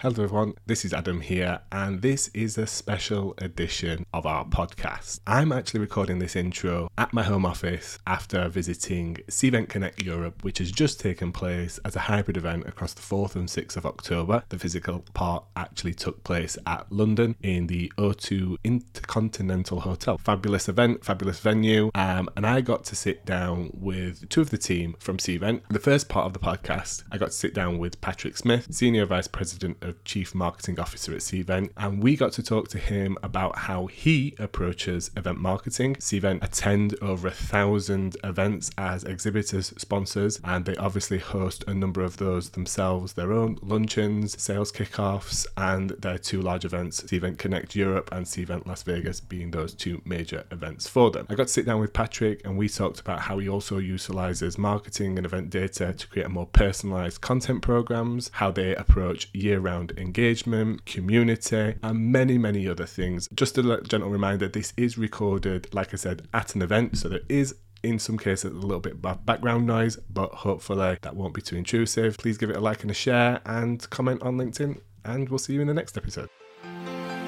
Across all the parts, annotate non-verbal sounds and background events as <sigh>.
Hello, everyone. This is Adam here, and this is a special edition of our podcast. I'm actually recording this intro at my home office after visiting Cvent Connect Europe, which has just taken place as a hybrid event across the 4th and 6th of October. The physical part actually took place at London in the O2 Intercontinental Hotel. Fabulous event, fabulous venue, um, and I got to sit down with two of the team from Cvent. The first part of the podcast, I got to sit down with Patrick Smith, Senior Vice President of Chief Marketing Officer at Cvent, and we got to talk to him about how he approaches event marketing. Cvent attend over a thousand events as exhibitors, sponsors, and they obviously host a number of those themselves, their own luncheons, sales kickoffs, and their two large events, Cvent Connect Europe and Cvent Las Vegas, being those two major events for them. I got to sit down with Patrick and we talked about how he also utilizes marketing and event data to create more personalized content programs, how they approach year round engagement, community, and many, many other things. Just a gentle reminder this is recorded, like I said, at an event, so there is in some cases a little bit of background noise, but hopefully that won't be too intrusive. Please give it a like and a share and comment on LinkedIn, and we'll see you in the next episode. I'm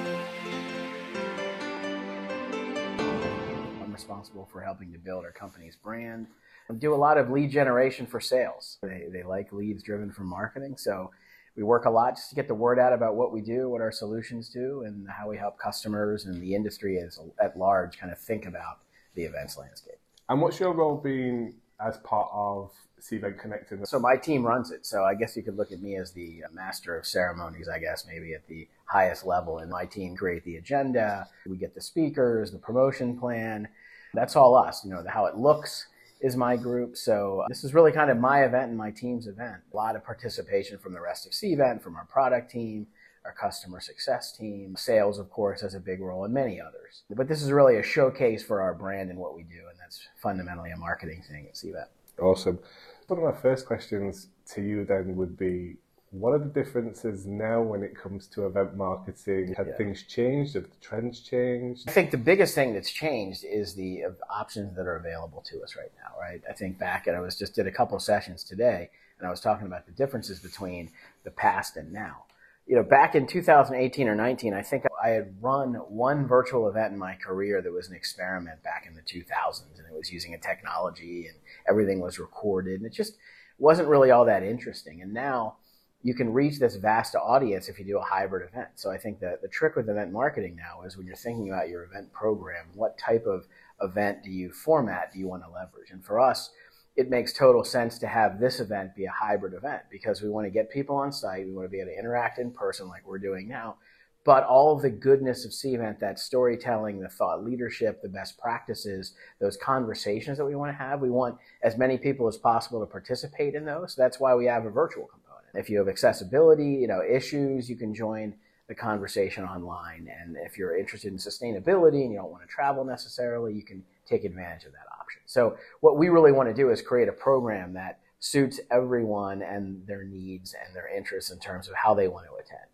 responsible for helping to build our company's brand. I do a lot of lead generation for sales. They, they like leads driven from marketing. So we work a lot just to get the word out about what we do, what our solutions do, and how we help customers and the industry as, at large kind of think about the events landscape. And what's your role been as part of Cvent Connected? So my team runs it. So I guess you could look at me as the master of ceremonies, I guess, maybe at the highest level. And my team create the agenda. We get the speakers, the promotion plan. That's all us, you know, how it looks is my group. So uh, this is really kind of my event and my team's event. A lot of participation from the rest of Cvent, from our product team, our customer success team. Sales, of course, has a big role and many others. But this is really a showcase for our brand and what we do. And that's fundamentally a marketing thing at Cvent. Awesome. One of my first questions to you then would be what are the differences now when it comes to event marketing? Have yeah. things changed? Have the trends changed? I think the biggest thing that's changed is the uh, options that are available to us right now, right? I think back and I was just did a couple sessions today and I was talking about the differences between the past and now. You know, back in 2018 or 19, I think I had run one virtual event in my career that was an experiment back in the 2000s and it was using a technology and everything was recorded and it just wasn't really all that interesting. And now you can reach this vast audience if you do a hybrid event. So I think that the trick with event marketing now is when you're thinking about your event program, what type of event do you format do you want to leverage? And for us, it makes total sense to have this event be a hybrid event because we want to get people on site, we want to be able to interact in person like we're doing now. But all of the goodness of Cvent, that storytelling, the thought leadership, the best practices, those conversations that we want to have, we want as many people as possible to participate in those. That's why we have a virtual component. If you have accessibility, you know, issues, you can join the conversation online. And if you're interested in sustainability and you don't want to travel necessarily, you can take advantage of that option. So what we really want to do is create a program that suits everyone and their needs and their interests in terms of how they want to attend.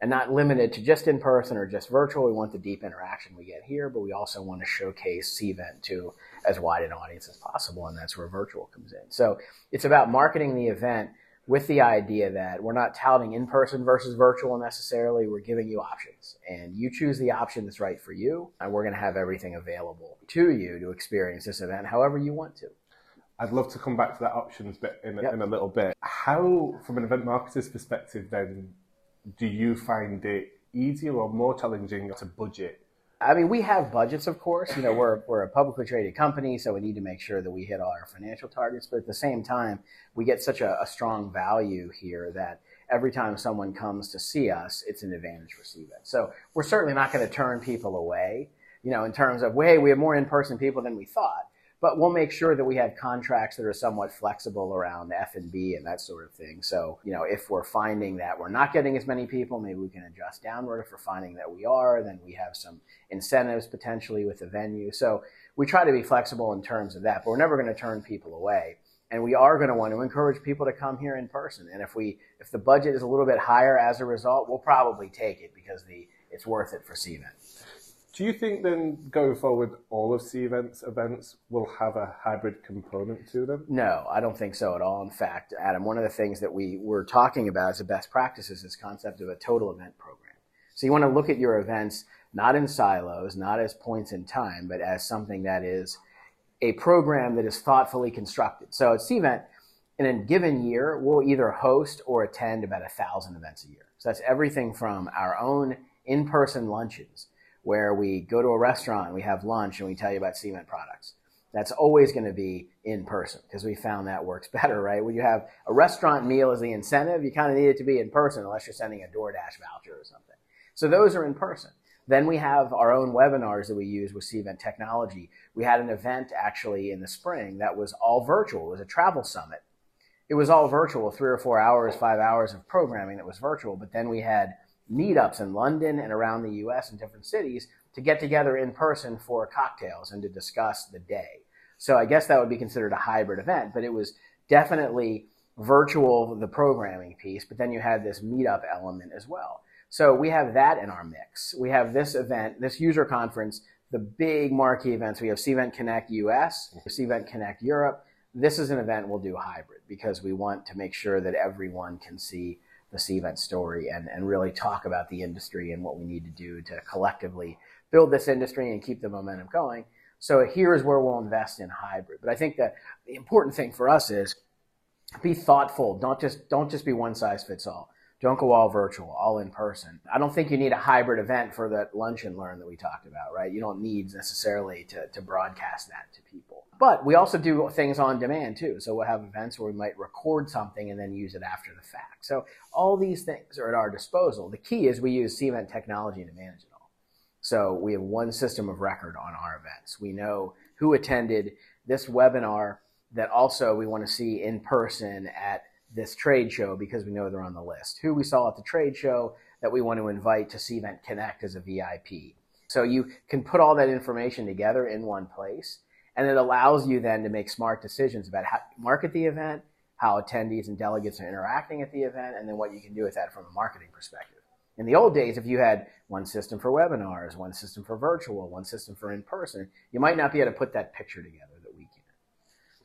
And not limited to just in person or just virtual. We want the deep interaction we get here, but we also want to showcase Cvent to as wide an audience as possible, and that's where virtual comes in. So it's about marketing the event with the idea that we're not touting in person versus virtual necessarily. We're giving you options, and you choose the option that's right for you, and we're going to have everything available to you to experience this event however you want to. I'd love to come back to that options bit in, yep. in a little bit. How, from an event marketer's perspective, then, do you find it easier or more challenging to budget I mean, we have budgets, of course. You know, we're, we're a publicly traded company, so we need to make sure that we hit all our financial targets. But at the same time, we get such a, a strong value here that every time someone comes to see us, it's an advantage for Cvent. So we're certainly not going to turn people away, you know, in terms of, hey, we have more in-person people than we thought but we'll make sure that we have contracts that are somewhat flexible around F&B and that sort of thing. So, you know, if we're finding that we're not getting as many people, maybe we can adjust downward. If we're finding that we are, then we have some incentives potentially with the venue. So we try to be flexible in terms of that, but we're never going to turn people away. And we are going to want to encourage people to come here in person. And if we, if the budget is a little bit higher as a result, we'll probably take it because the, it's worth it for Cvent. Do you think then going forward, all of Cvent's events events will have a hybrid component to them? No, I don't think so at all. In fact, Adam, one of the things that we were talking about as a best practice is this concept of a total event program. So you want to look at your events not in silos, not as points in time, but as something that is a program that is thoughtfully constructed. So at Cvent, in a given year, we'll either host or attend about a thousand events a year. So that's everything from our own in-person luncheons where we go to a restaurant, we have lunch, and we tell you about Cvent products. That's always going to be in person because we found that works <laughs> better, right? When you have a restaurant meal as the incentive, you kind of need it to be in person unless you're sending a DoorDash voucher or something. So those are in person. Then we have our own webinars that we use with Cvent Technology. We had an event actually in the spring that was all virtual. It was a travel summit. It was all virtual, three or four hours, five hours of programming that was virtual. But then we had meetups in London and around the US and different cities to get together in person for cocktails and to discuss the day. So I guess that would be considered a hybrid event, but it was definitely virtual, the programming piece, but then you had this meetup element as well. So we have that in our mix. We have this event, this user conference, the big marquee events. We have Cvent Connect US, Cvent Connect Europe. This is an event we'll do hybrid because we want to make sure that everyone can see the Cvent story and, and really talk about the industry and what we need to do to collectively build this industry and keep the momentum going. So here's where we'll invest in hybrid. But I think that the important thing for us is be thoughtful. Don't just don't just be one size fits all. Don't go all virtual, all in person. I don't think you need a hybrid event for that lunch and learn that we talked about, right? You don't need necessarily to, to broadcast that to people. But we also do things on demand too. So we'll have events where we might record something and then use it after the fact. So all these things are at our disposal. The key is we use Cvent technology to manage it all. So we have one system of record on our events. We know who attended this webinar that also we want to see in person at this trade show because we know they're on the list. Who we saw at the trade show that we want to invite to Cvent Connect as a VIP. So you can put all that information together in one place, and it allows you then to make smart decisions about how to market the event, how attendees and delegates are interacting at the event, and then what you can do with that from a marketing perspective. In the old days, if you had one system for webinars, one system for virtual, one system for in person, you might not be able to put that picture together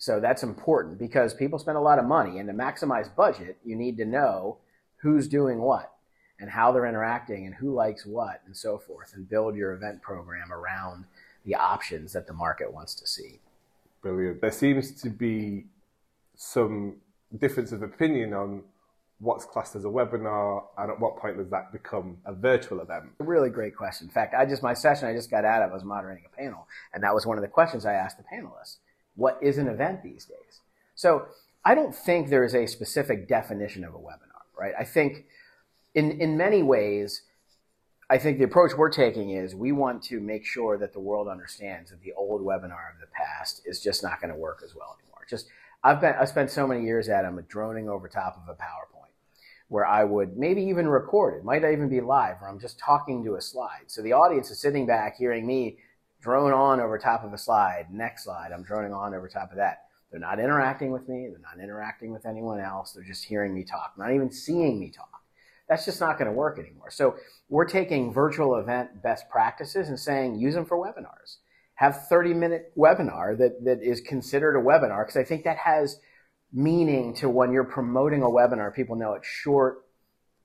so that's important because people spend a lot of money, and to maximize budget, you need to know who's doing what and how they're interacting and who likes what and so forth, and build your event program around the options that the market wants to see. Brilliant. There seems to be some difference of opinion on what's classed as a webinar and at what point does that become a virtual event? A really great question. In fact, I just my session I just got out of I was moderating a panel, and that was one of the questions I asked the panelists what is an event these days. So I don't think there is a specific definition of a webinar, right? I think in, in many ways, I think the approach we're taking is we want to make sure that the world understands that the old webinar of the past is just not going to work as well anymore. Just I've been I spent so many years at them droning over top of a PowerPoint where I would maybe even record it, might even be live, where I'm just talking to a slide. So the audience is sitting back hearing me drone on over top of a slide. Next slide, I'm droning on over top of that. They're not interacting with me. They're not interacting with anyone else. They're just hearing me talk, not even seeing me talk. That's just not going to work anymore. So we're taking virtual event best practices and saying use them for webinars. Have 30 minute webinar that, that is considered a webinar because I think that has meaning to when you're promoting a webinar. People know it's short,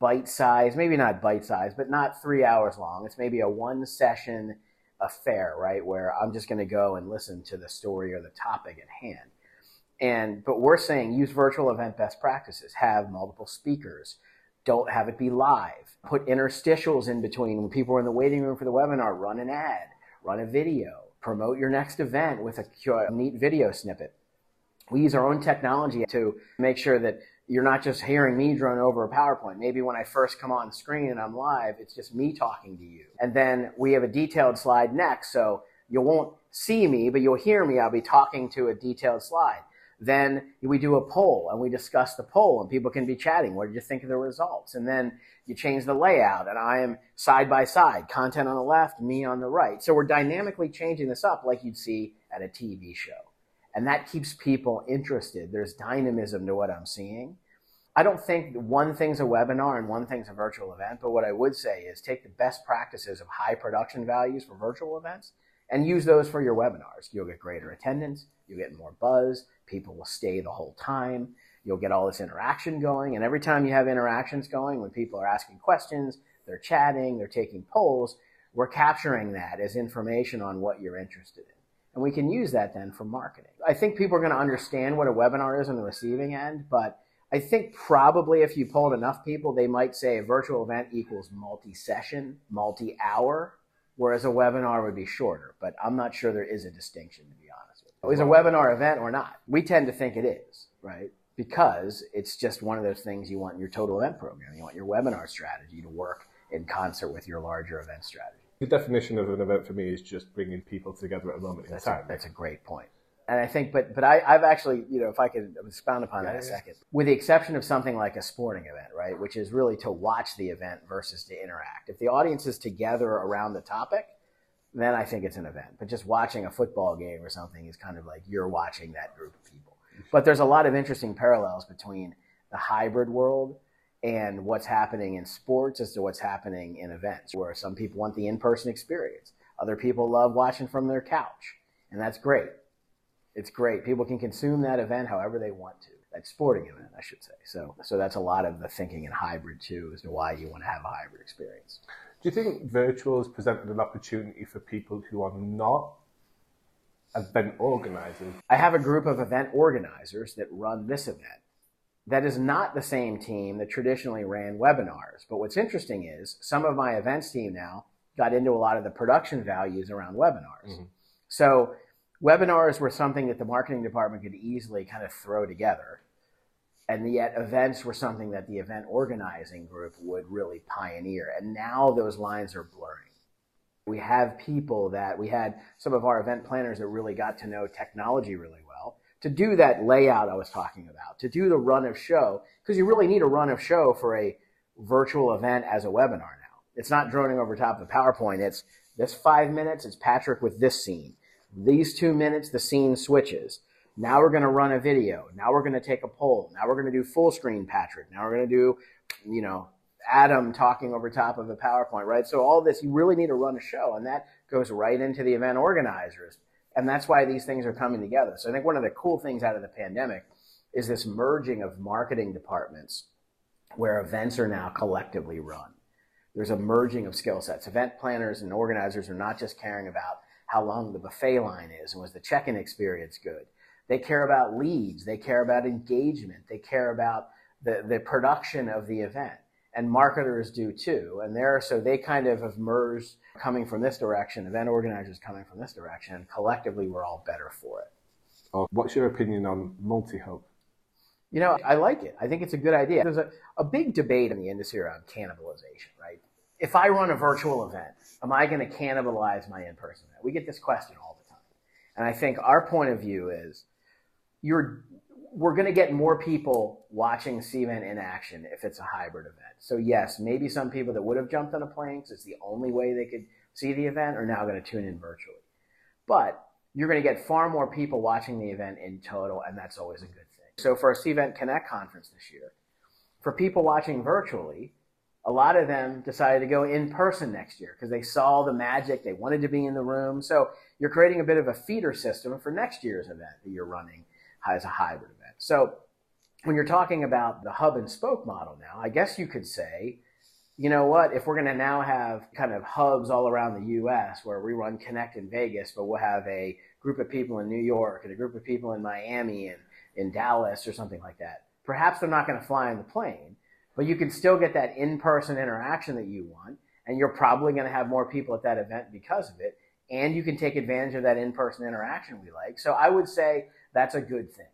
bite size, maybe not bite size, but not three hours long. It's maybe a one session affair, right? Where I'm just going to go and listen to the story or the topic at hand. And, but we're saying use virtual event best practices, have multiple speakers, don't have it be live, put interstitials in between. When people are in the waiting room for the webinar, run an ad, run a video, promote your next event with a neat video snippet. We use our own technology to make sure that you're not just hearing me drone over a PowerPoint. Maybe when I first come on screen and I'm live, it's just me talking to you. And then we have a detailed slide next, so you won't see me, but you'll hear me. I'll be talking to a detailed slide. Then we do a poll and we discuss the poll and people can be chatting. What did you think of the results? And then you change the layout and I am side by side, content on the left, me on the right. So we're dynamically changing this up like you'd see at a TV show and that keeps people interested. There's dynamism to what I'm seeing. I don't think one thing's a webinar and one thing's a virtual event, but what I would say is take the best practices of high production values for virtual events and use those for your webinars. You'll get greater attendance, you'll get more buzz, people will stay the whole time, you'll get all this interaction going, and every time you have interactions going, when people are asking questions, they're chatting, they're taking polls, we're capturing that as information on what you're interested in. And we can use that then for marketing. I think people are going to understand what a webinar is on the receiving end, but I think probably if you polled enough people, they might say a virtual event equals multi session, multi hour, whereas a webinar would be shorter. But I'm not sure there is a distinction, to be honest with you. Is a webinar event or not? We tend to think it is, right? Because it's just one of those things you want in your total event program. You want your webinar strategy to work in concert with your larger event strategy. The definition of an event for me is just bringing people together at a moment that's in time. A, that's a great point. And I think, but but I, have actually, you know, if I could expound upon yeah, that a yeah. second, with the exception of something like a sporting event, right, which is really to watch the event versus to interact. If the audience is together around the topic, then I think it's an event. But just watching a football game or something is kind of like you're watching that group of people. But there's a lot of interesting parallels between the hybrid world and what's happening in sports as to what's happening in events, where some people want the in-person experience, other people love watching from their couch, and that's great it's great. People can consume that event however they want to. That sporting event, I should say. So, so that's a lot of the thinking in hybrid too, as to why you want to have a hybrid experience. Do you think virtual has presented an opportunity for people who are not event organizers? I have a group of event organizers that run this event. That is not the same team that traditionally ran webinars. But what's interesting is some of my events team now got into a lot of the production values around webinars. Mm-hmm. So webinars were something that the marketing department could easily kind of throw together. And yet events were something that the event organizing group would really pioneer. And now those lines are blurring. We have people that we had some of our event planners that really got to know technology really well to do that layout I was talking about, to do the run of show, because you really need a run of show for a virtual event as a webinar now. It's not droning over top of PowerPoint. It's this five minutes, it's Patrick with this scene these two minutes, the scene switches. Now we're going to run a video. Now we're going to take a poll. Now we're going to do full screen Patrick. Now we're going to do, you know, Adam talking over top of a PowerPoint, right? So all this, you really need to run a show, and that goes right into the event organizers. And that's why these things are coming together. So I think one of the cool things out of the pandemic is this merging of marketing departments where events are now collectively run. There's a merging of skill sets. Event planners and organizers are not just caring about how long the buffet line is and was the check-in experience good. They care about leads. They care about engagement. They care about the, the production of the event. And marketers do too. And there, so they kind of have merged coming from this direction, event organizers coming from this direction, and collectively we're all better for it. Oh, what's your opinion on multi-hub? You know, I like it. I think it's a good idea. There's a, a big debate in the industry around cannibalization, right? If I run a virtual event, am I going to cannibalize my in-person event? We get this question all the time. And I think our point of view is you're, we're going to get more people watching Cvent in action if it's a hybrid event. So yes, maybe some people that would have jumped on a plane because it's the only way they could see the event are now going to tune in virtually. But you're going to get far more people watching the event in total, and that's always a good thing. So for our Cvent Connect conference this year, for people watching virtually, a lot of them decided to go in person next year because they saw the magic. They wanted to be in the room. So you're creating a bit of a feeder system for next year's event that you're running as a hybrid. So when you're talking about the hub and spoke model now, I guess you could say, you know what, if we're going to now have kind of hubs all around the US where we run Connect in Vegas, but we'll have a group of people in New York and a group of people in Miami and in Dallas or something like that, perhaps they're not going to fly in the plane but you can still get that in-person interaction that you want, and you're probably going to have more people at that event because of it, and you can take advantage of that in-person interaction we like. So I would say that's a good thing.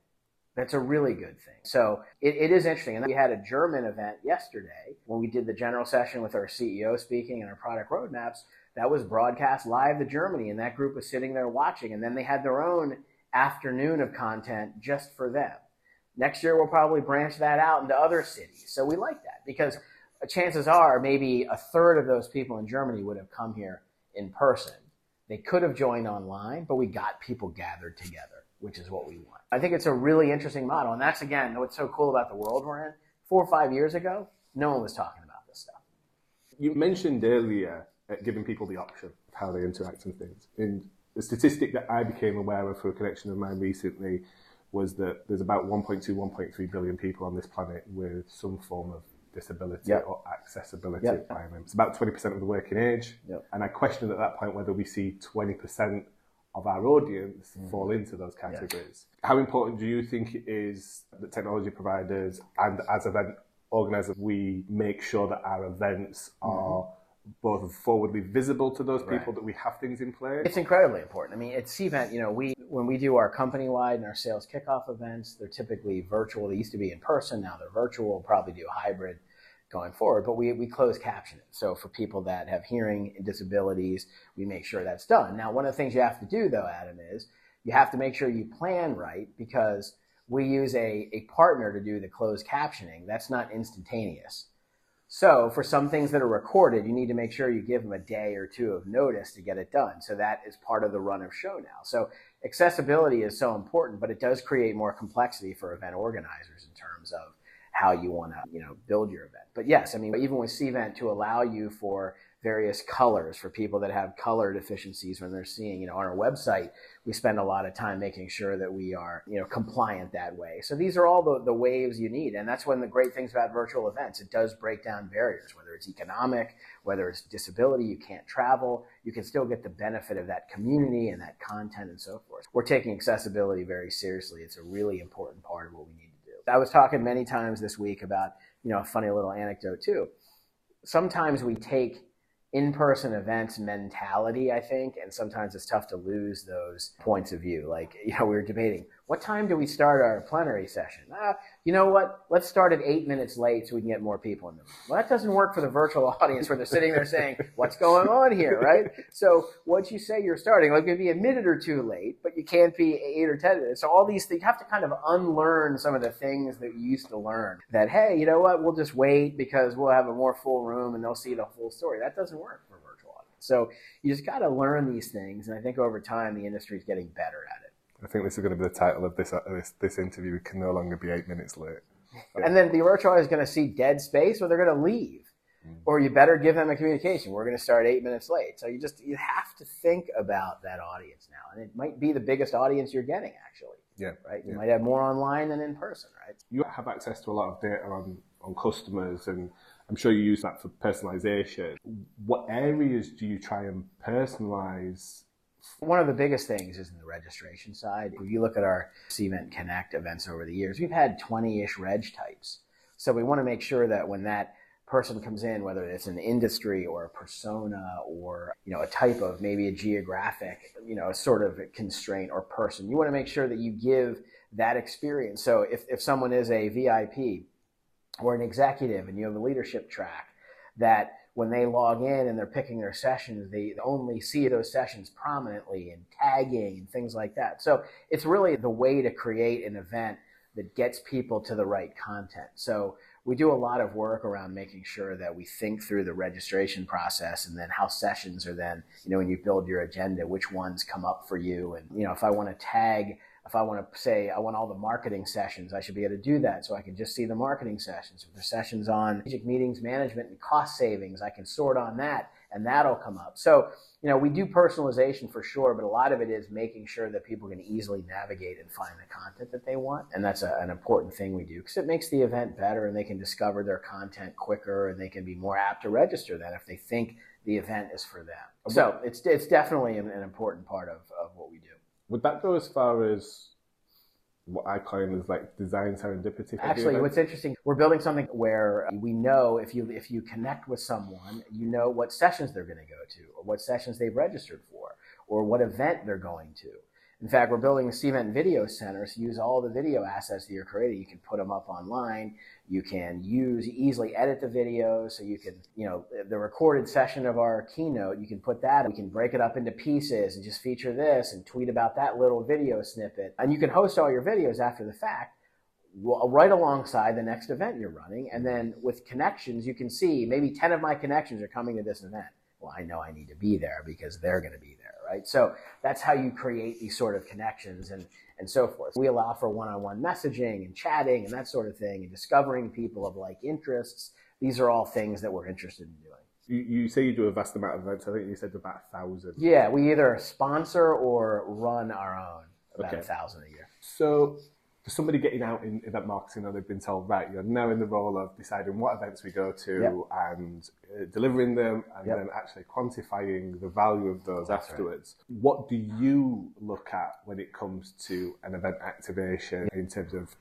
That's a really good thing. So it, it is interesting. And we had a German event yesterday when we did the general session with our CEO speaking and our product roadmaps. That was broadcast live to Germany, and that group was sitting there watching. And then they had their own afternoon of content just for them. Next year, we'll probably branch that out into other cities. So we like that because chances are maybe a third of those people in Germany would have come here in person. They could have joined online, but we got people gathered together, which is what we want. I think it's a really interesting model. And that's, again, what's so cool about the world we're in. Four or five years ago, no one was talking about this stuff. You mentioned earlier uh, giving people the option of how they interact and things. And the statistic that I became aware of for a connection of mine recently was that there's about 1.2, 1.3 billion people on this planet with some form of disability Yep. or accessibility Yep. requirements. About 20% of the working age. Yep. And I questioned at that point whether we see 20% of our audience Mm-hmm. fall into those categories. How important do you think it is that technology providers and as event organisers, we make sure that our events are both forwardly visible to those people, Mm-hmm. Right. that we have things in place? It's incredibly important. I mean, at Cvent, you know, we when we do our company wide and our sales kickoff events, they're typically virtual. They used to be in person, now they're virtual. We'll probably do a hybrid going forward, but we, we close caption it. So for people that have hearing disabilities, we make sure that's done. Now, one of the things you have to do though, Adam, is you have to make sure you plan right because we use a, a partner to do the closed captioning. That's not instantaneous. So for some things that are recorded, you need to make sure you give them a day or two of notice to get it done. So that is part of the run of show now. So accessibility is so important, but it does create more complexity for event organizers in terms of how you want to, you know, build your event. But yes, I mean, even with Cvent to allow you for various colors for people that have color deficiencies when they're seeing, you know, on our website, we spend a lot of time making sure that we are, you know, compliant that way. So these are all the, the waves you need. And that's one of the great things about virtual events. It does break down barriers, whether it's economic, whether it's disability, you can't travel, you can still get the benefit of that community and that content and so forth. We're taking accessibility very seriously. It's a really important part of what we need. I was talking many times this week about, you know, a funny little anecdote too. Sometimes we take in-person events mentality, I think, and sometimes it's tough to lose those points of view. Like, you know, we were debating, what time do we start our plenary session? Ah, you know what? Let's start at eight minutes late so we can get more people in the room. Well, that doesn't work for the virtual <laughs> audience where they're sitting there saying, what's going on here, right? So once you say you're starting, like it'd be a minute or two late, but you can't be eight or 10 minutes. So all these things, you have to kind of unlearn some of the things that you used to learn that, hey, you know what? We'll just wait because we'll have a more full room and they'll see the full story. That doesn't work for virtual audience. So you just got to learn these things. And I think over time, the industry is getting better at it. I think this is going to be the title of this uh, this, this interview. We can no longer be eight minutes late. And then the virtual is going to see dead space or they're going to leave. Or you better give them a communication. We're going to start eight minutes late. So you just, you have to think about that audience now. And it might be the biggest audience you're getting actually, Yeah. right? You Yeah. might have more online than in person, right? You have access to a lot of data on, on customers, and I'm sure you use that for personalization. What areas do you try and personalize? One of the biggest things is in the registration side. If you look at our Cvent Connect events over the years, we've had 20-ish reg types. So we want to make sure that when that person comes in, whether it's an industry or a persona or you know a type of maybe a geographic you know sort of constraint or person, you want to make sure that you give that experience. So if, if someone is a VIP or an executive and you have a leadership track, that when they log in and they're picking their sessions, they only see those sessions prominently and tagging and things like that. So it's really the way to create an event that gets people to the right content. So we do a lot of work around making sure that we think through the registration process and then how sessions are then, you know, when you build your agenda, which ones come up for you. And, you know, if I want to tag if I want to say I want all the marketing sessions, I should be able to do that so I can just see the marketing sessions. If there's sessions on strategic meetings management and cost savings, I can sort on that and that'll come up. So, you know, we do personalization for sure, but a lot of it is making sure that people can easily navigate and find the content that they want. And that's a, an important thing we do because it makes the event better and they can discover their content quicker and they can be more apt to register then if they think the event is for them. So it's, it's definitely an, an important part of, of what we do. Would that go as far as what I coin as like design serendipity? Actually, what's interesting, we're building something where we know if you if you connect with someone, you know what sessions they're going to go to, or what sessions they've registered for, or what event they're going to. In fact, we're building a Cvent Video Center, so use all the video assets that you're creating. You can put them up online. You can use easily edit the videos, so you can, you know, the recorded session of our keynote, you can put that. We can break it up into pieces and just feature this and tweet about that little video snippet. And you can host all your videos after the fact right alongside the next event you're running. And then with connections, you can see maybe 10 of my connections are coming to this event. Well, I know I need to be there because they're going to be there, right? So that's how you create these sort of connections and, and so forth. We allow for one-on-one messaging and chatting and that sort of thing and discovering people of like interests. These are all things that we're interested in doing. You, you say you do a vast amount of events. I think you said about a thousand. Yeah, we either sponsor or run our own about Okay. a thousand a year. So, for somebody getting out in event marketing, or they've been told, right, you're now in the role of deciding what events we go to and uh, delivering them, and Yep. then actually quantifying the value of those That's right. afterwards. What do you look at when it comes to an event activation in terms of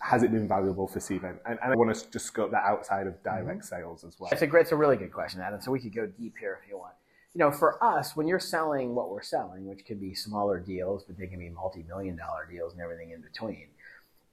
has it been valuable for Cvent? And, and I want to just scope that outside of direct Mm-hmm. sales as well. It's a great, it's a really good question, Adam. So we could go deep here if you want. You know, for us, when you're selling what we're selling, which could be smaller deals, but they can be multi-million dollar deals and everything in between,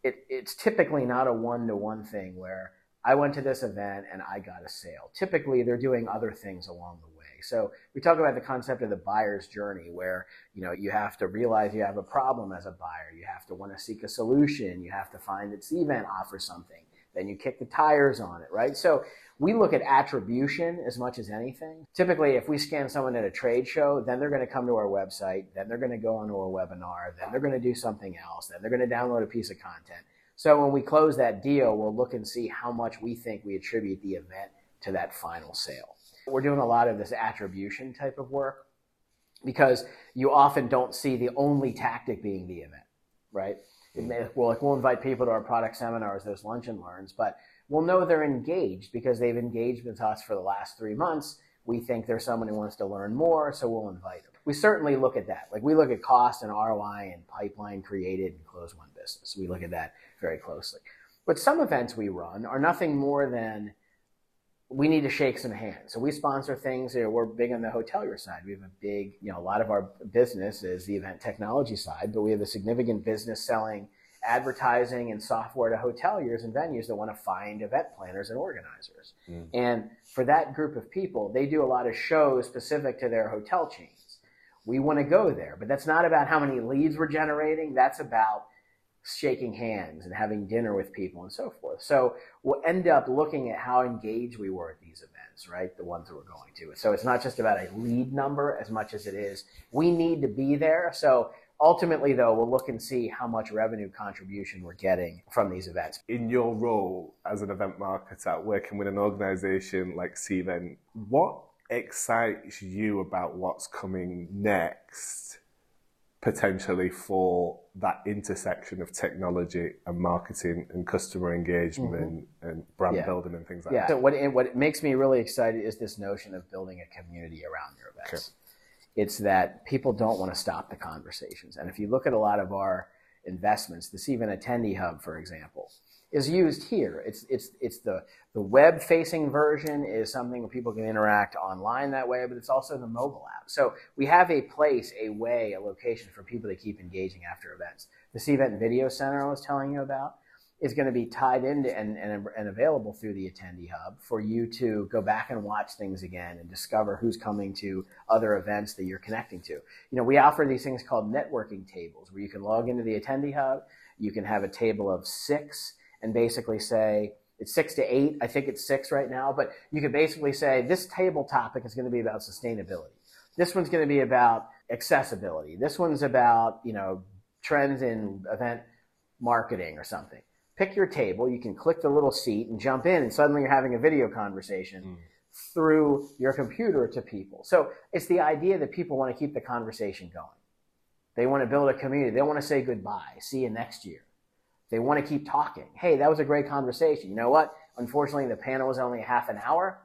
it, it's typically not a one-to-one thing where I went to this event and I got a sale. Typically, they're doing other things along the way. So we talk about the concept of the buyer's journey, where you know you have to realize you have a problem as a buyer. You have to want to seek a solution. You have to find that event offers something. Then you kick the tires on it, right? So we look at attribution as much as anything. Typically, if we scan someone at a trade show, then they're going to come to our website, then they're going to go onto a webinar, then they're going to do something else, then they're going to download a piece of content. So when we close that deal, we'll look and see how much we think we attribute the event to that final sale. We're doing a lot of this attribution type of work because you often don't see the only tactic being the event, right? Well, like we'll invite people to our product seminars, those lunch and learns, but we'll know they're engaged because they've engaged with us for the last three months. We think there's someone who wants to learn more, so we'll invite them. We certainly look at that. Like we look at cost and ROI and pipeline created and close one business. We look at that very closely. But some events we run are nothing more than we need to shake some hands. So we sponsor things. You know, we're big on the hotelier side. We have a big, you know, a lot of our business is the event technology side, but we have a significant business selling advertising and software to hoteliers and venues that want to find event planners and organizers. Mm. And for that group of people, they do a lot of shows specific to their hotel chains. We want to go there, but that's not about how many leads we're generating. That's about shaking hands and having dinner with people and so forth. So we'll end up looking at how engaged we were at these events, right? The ones that we're going to. So it's not just about a lead number as much as it is we need to be there. So ultimately, though, we'll look and see how much revenue contribution we're getting from these events. in your role as an event marketer, working with an organization like Cvent, what excites you about what's coming next, potentially for that intersection of technology and marketing and customer engagement mm-hmm. and brand Yeah. building and things like Yeah. that? So what it, what makes me really excited is this notion of building a community around your events. It's that people don't want to stop the conversations, and if you look at a lot of our investments, this Cvent attendee hub, for example, is used here. It's it's it's the the web facing version is something where people can interact online that way, but it's also the mobile app. So we have a place, a way, a location for people to keep engaging after events. This event video center I was telling you about is going to be tied into and, and, and available through the attendee hub for you to go back and watch things again and discover who's coming to other events that you're connecting to. You know, we offer these things called networking tables where you can log into the attendee hub, you can have a table of six and basically say, it's six to eight. I think it's six right now, but you could basically say this table topic is going to be about sustainability. This one's going to be about accessibility. This one's about, you know, trends in event marketing or something. Pick your table. You can click the little seat and jump in, and suddenly you're having a video conversation Mm. through your computer to people. So it's the idea that people want to keep the conversation going. They want to build a community. They want to say goodbye. See you next year. They want to keep talking. Hey, that was a great conversation. You know what? Unfortunately, the panel was only half an hour,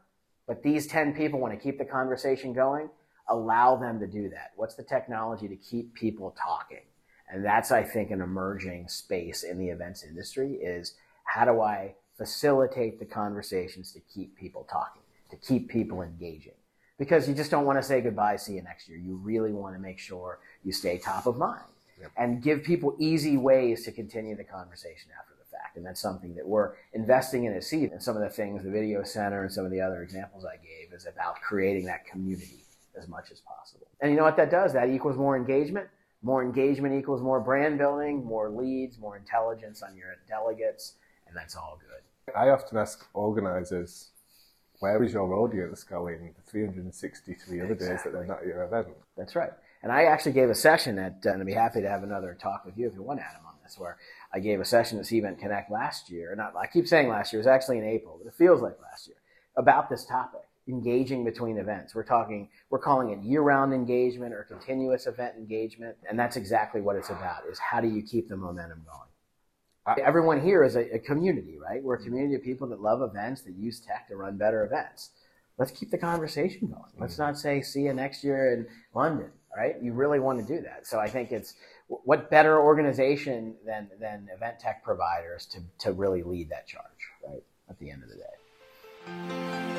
but these 10 people want to keep the conversation going. Allow them to do that. What's the technology to keep people talking? And that's, I think, an emerging space in the events industry is how do I facilitate the conversations to keep people talking, to keep people engaging? Because you just don't want to say goodbye, see you next year. You really want to make sure you stay top of mind Yep. and give people easy ways to continue the conversation after the fact. And that's something that we're investing in at Seed. And some of the things, the video center and some of the other examples I gave is about creating that community as much as possible. And you know what that does? That equals more engagement. More engagement equals more brand building, more leads, more intelligence on your delegates, and that's all good. I often ask organizers where is your audience going the 363 other days that they're not at your event? That's right. And I actually gave a session at, uh, and I'd be happy to have another talk with you if you want, Adam, on this, where I gave a session at Cvent Connect last year. Not, I keep saying last year, it was actually in April, but it feels like last year, about this topic, engaging between events. We're talking, we're calling it year-round engagement or continuous event engagement. And that's exactly what it's about, is how do you keep the momentum going? Everyone here is a, a community, right? We're a community of people that love events, that use tech to run better events. Let's keep the conversation going. Let's mm-hmm. not say, see you next year in London right? You really want to do that. So I think it's what better organization than, than event tech providers to, to really lead that charge, right? At the end of the day.